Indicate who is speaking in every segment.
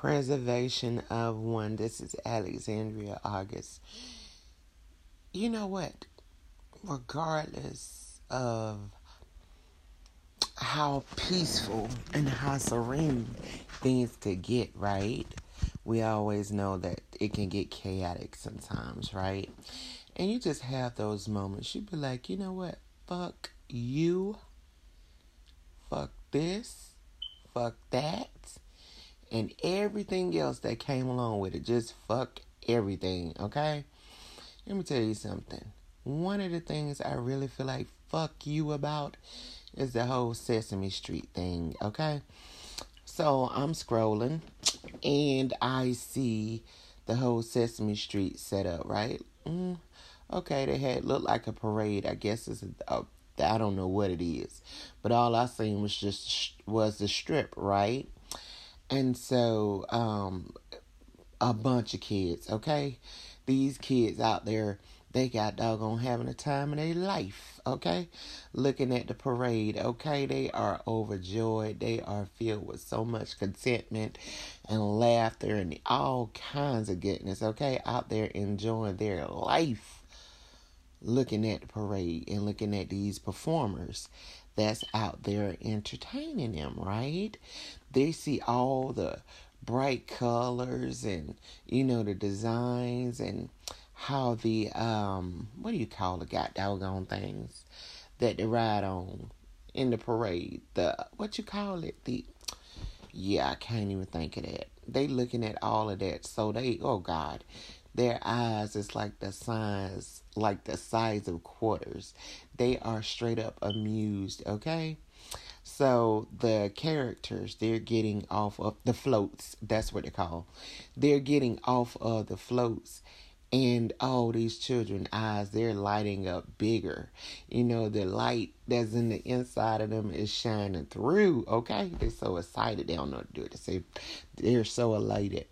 Speaker 1: Preservation of one. This is Alexandria August. You know what? Regardless of how peaceful and how serene things could get, right? We always know that it can get chaotic sometimes, right? And you just have those moments. You be like, you know what? Fuck you. Fuck this. Fuck that and everything else that came along with it. Just fuck everything, okay? Let me tell you something. One of the things I really feel like fuck you about is the whole Sesame Street thing, okay? So I'm scrolling and I see the whole Sesame Street setup, right? Mm, okay, they had looked like a parade. I guess it's a, a I don't know what it is, but all I seen was just was the strip, right? And so, um, a bunch of kids, okay? These kids out there, they got doggone having a time in their life, okay? Looking at the parade, okay? They are overjoyed. They are filled with so much contentment and laughter and all kinds of goodness, okay? Out there enjoying their life, looking at the parade and looking at these performers that's out there entertaining them, right? They see all the bright colors and you know the designs and how the um what do you call the got doggone things that they ride on in the parade? The what you call it? The yeah i can't even think of that. They looking at all of that. So they oh god their eyes is like the size like the size of quarters. They are straight up amused okay? So the characters they're getting off of the floats, that's what they call. They're getting off of the floats and all these children eyes they're lighting up bigger. You know the light that's in the inside of them is shining through okay? They're so excited they don't know what to do it. They they're so elated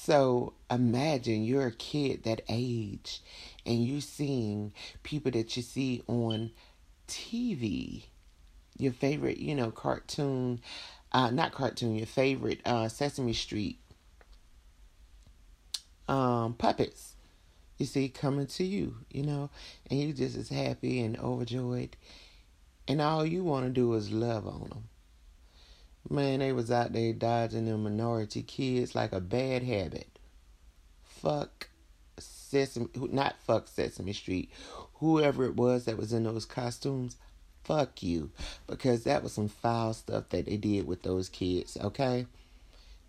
Speaker 1: so imagine you're a kid that age and you're seeing people that you see on tv your favorite, you know, cartoon, uh, not cartoon, your favorite uh, Sesame Street um, puppets, you see, coming to you, you know, and you just as happy and overjoyed. And all you want to do is love on them. Man, they was out there dodging them minority kids like a bad habit. Fuck Sesame, not fuck Sesame Street. Whoever it was that was in those costumes, fuck you. Because that was some foul stuff that they did with those kids, okay?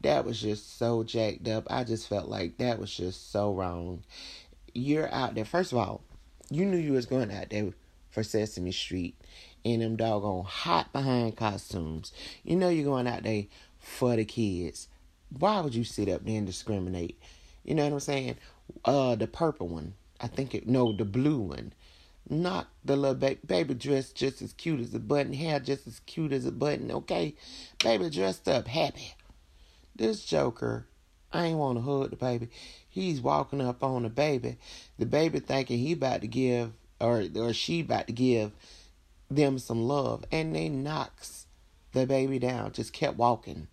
Speaker 1: That was just so jacked up. I just felt like that was just so wrong. You're out there. First of all, you knew you was going out there for Sesame Street in them doggone hot behind costumes. You know you're going out there for the kids. Why would you sit up there and discriminate? You know what I'm saying? Uh, the purple one. I think it. No, the blue one. Not the little baby, baby dressed just as cute as a button, hair just as cute as a button, okay? Baby dressed up happy. This Joker, I ain't want to hug the baby. He's walking up on the baby. The baby thinking he about to give, or, or she about to give them some love. And they knocks the baby down, just kept walking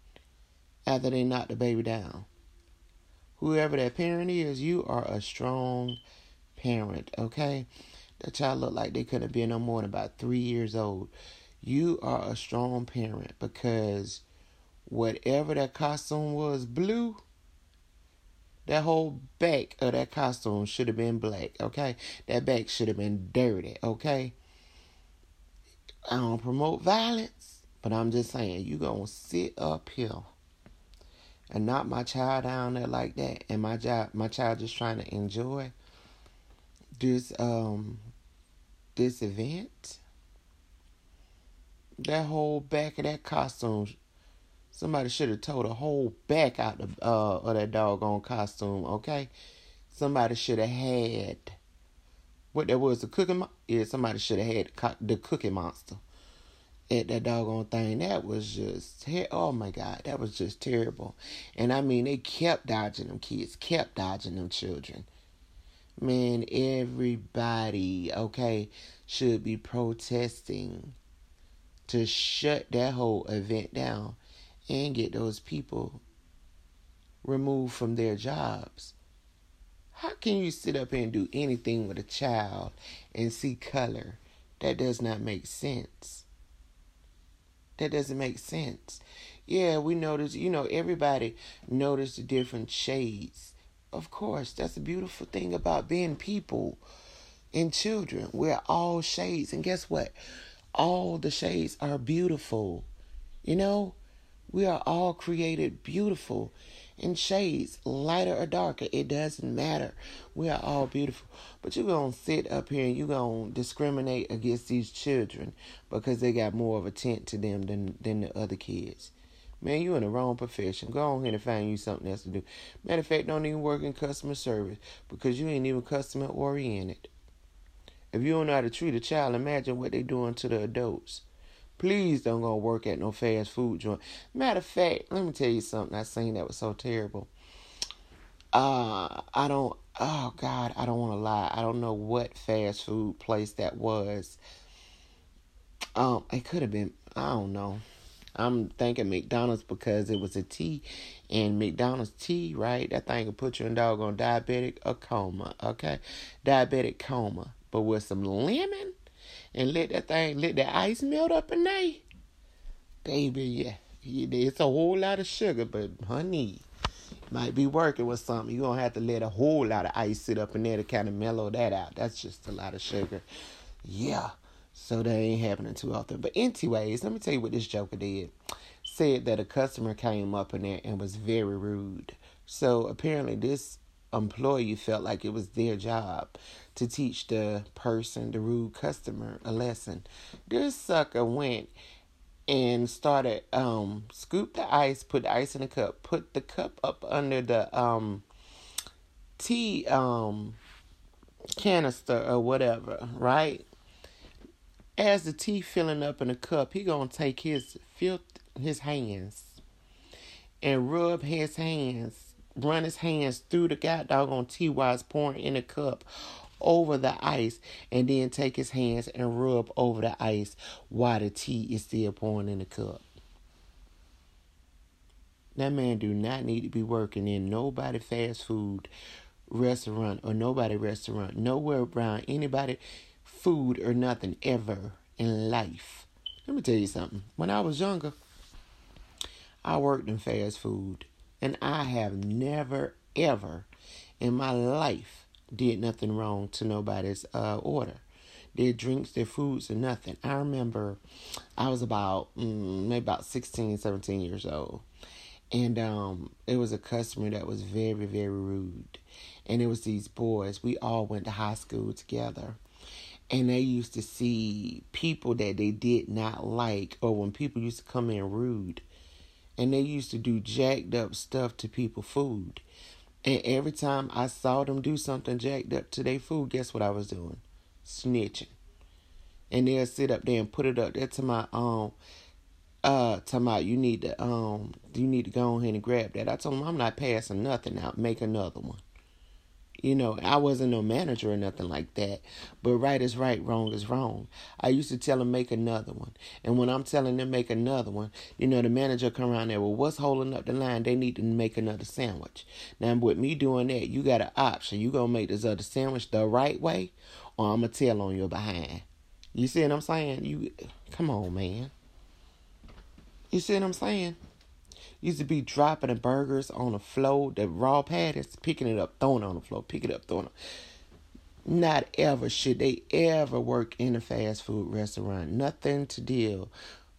Speaker 1: after they knocked the baby down. Whoever that parent is, you are a strong parent, okay? That child looked like they couldn't have been no more than about three years old. You are a strong parent because whatever that costume was blue, that whole back of that costume should have been black, okay? That back should have been dirty, okay? I don't promote violence, but I'm just saying, you gonna sit up here and knock my child down there like that, and my child, my child just trying to enjoy this um this event, that whole back of that costume, somebody should have told the whole back out of, uh, of that doggone costume, okay? Somebody should have had what there was the cooking. Yeah, somebody should have had the cookie monster at that doggone thing. That was just oh my god, that was just terrible. And I mean, they kept dodging them kids, kept dodging them children man, everybody, okay, should be protesting to shut that whole event down and get those people removed from their jobs. How can you sit up and do anything with a child and see color? That does not make sense. That doesn't make sense. Yeah, we notice, you know, everybody noticed the different shades. Of course, that's a beautiful thing about being people and children. We're all shades. And guess what? All the shades are beautiful. You know, we are all created beautiful in shades, lighter or darker. It doesn't matter. We are all beautiful. But you're going to sit up here and you're going to discriminate against these children because they got more of a tint to them than, than the other kids. Man, you in the wrong profession. Go on here and find you something else to do. Matter of fact, don't even work in customer service because you ain't even customer oriented. If you don't know how to treat a child, imagine what they're doing to the adults. Please don't go work at no fast food joint. Matter of fact, let me tell you something I seen that was so terrible. Uh, I don't. Oh God, I don't want to lie. I don't know what fast food place that was. Um, it could have been. I don't know. I'm thinking McDonald's because it was a tea, and McDonald's tea, right? That thing could put you in on diabetic a coma. Okay, diabetic coma, but with some lemon and let that thing, let the ice melt up in there, baby, yeah, it's a whole lot of sugar, but honey, might be working with something. You're gonna have to let a whole lot of ice sit up in there to kind of mellow that out. That's just a lot of sugar. Yeah. So that ain't happening too often. But anyways, let me tell you what this joker did. Said that a customer came up in there and was very rude. So apparently this employee felt like it was their job to teach the person, the rude customer, a lesson. This sucker went and started um scoop the ice, put the ice in a cup, put the cup up under the um tea um canister or whatever, right? As the tea filling up in the cup, he gonna take his filth his hands and rub his hands run his hands through the god doggone tea while it's pouring in a cup over the ice and then take his hands and rub over the ice while the tea is still pouring in the cup. That man do not need to be working in nobody fast food restaurant or nobody restaurant, nowhere around anybody food or nothing ever in life. Let me tell you something. When I was younger, I worked in fast food and I have never, ever in my life did nothing wrong to nobody's uh, order. Their drinks, their foods, or nothing. I remember I was about mm, maybe about 16, 17 years old. And um, it was a customer that was very, very rude. And it was these boys. We all went to high school together. And they used to see people that they did not like, or when people used to come in rude, and they used to do jacked up stuff to people food. And every time I saw them do something jacked up to their food, guess what I was doing? Snitching. And they'll sit up there and put it up there to my um uh talking about you need to um you need to go ahead and grab that. I told them I'm not passing nothing out, make another one. You know, I wasn't no manager or nothing like that. But right is right, wrong is wrong. I used to tell them make another one. And when I'm telling them make another one, you know, the manager come around there, well, what's holding up the line? They need to make another sandwich. Now with me doing that, you got an option. You gonna make this other sandwich the right way, or I'm gonna tell on your behind. You see what I'm saying? You come on, man. You see what I'm saying? Used to be dropping the burgers on the floor, the raw patties, picking it up, throwing it on the floor, pick it up, throwing it. Not ever should they ever work in a fast food restaurant. Nothing to deal,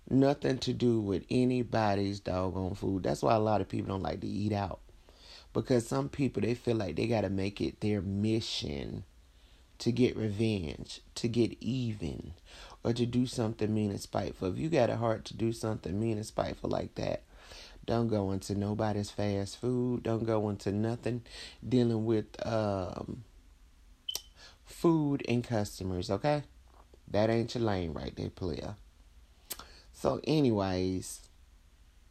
Speaker 1: nothing to do with anybody's doggone food. That's why a lot of people don't like to eat out. Because some people they feel like they gotta make it their mission to get revenge, to get even, or to do something mean and spiteful. If you got a heart to do something mean and spiteful like that, don't go into nobody's fast food. Don't go into nothing dealing with um, food and customers, okay? That ain't your lane right there, player. So, anyways,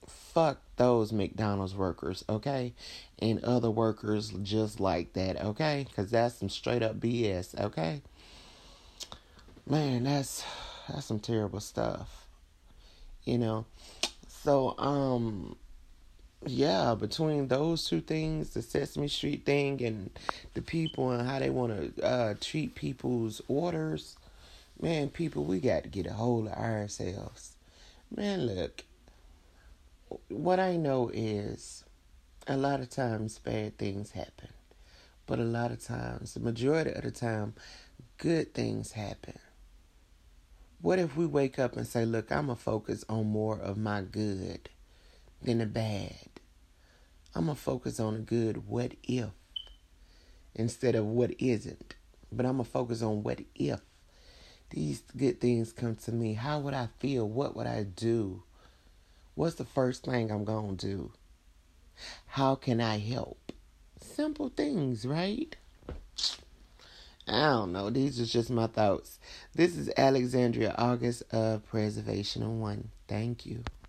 Speaker 1: fuck those McDonald's workers, okay? And other workers just like that, okay? Because that's some straight up BS, okay? Man, that's that's some terrible stuff. You know. So, um yeah, between those two things, the Sesame Street thing and the people and how they want to uh, treat people's orders, man, people, we got to get a hold of ourselves. Man, look, what I know is a lot of times bad things happen, but a lot of times, the majority of the time, good things happen. What if we wake up and say, look, I'm going to focus on more of my good than the bad? I'm going to focus on the good, what if, instead of what isn't. But I'm going to focus on what if these good things come to me. How would I feel? What would I do? What's the first thing I'm going to do? How can I help? Simple things, right? I don't know. These are just my thoughts. This is Alexandria August of Preservation One. Thank you.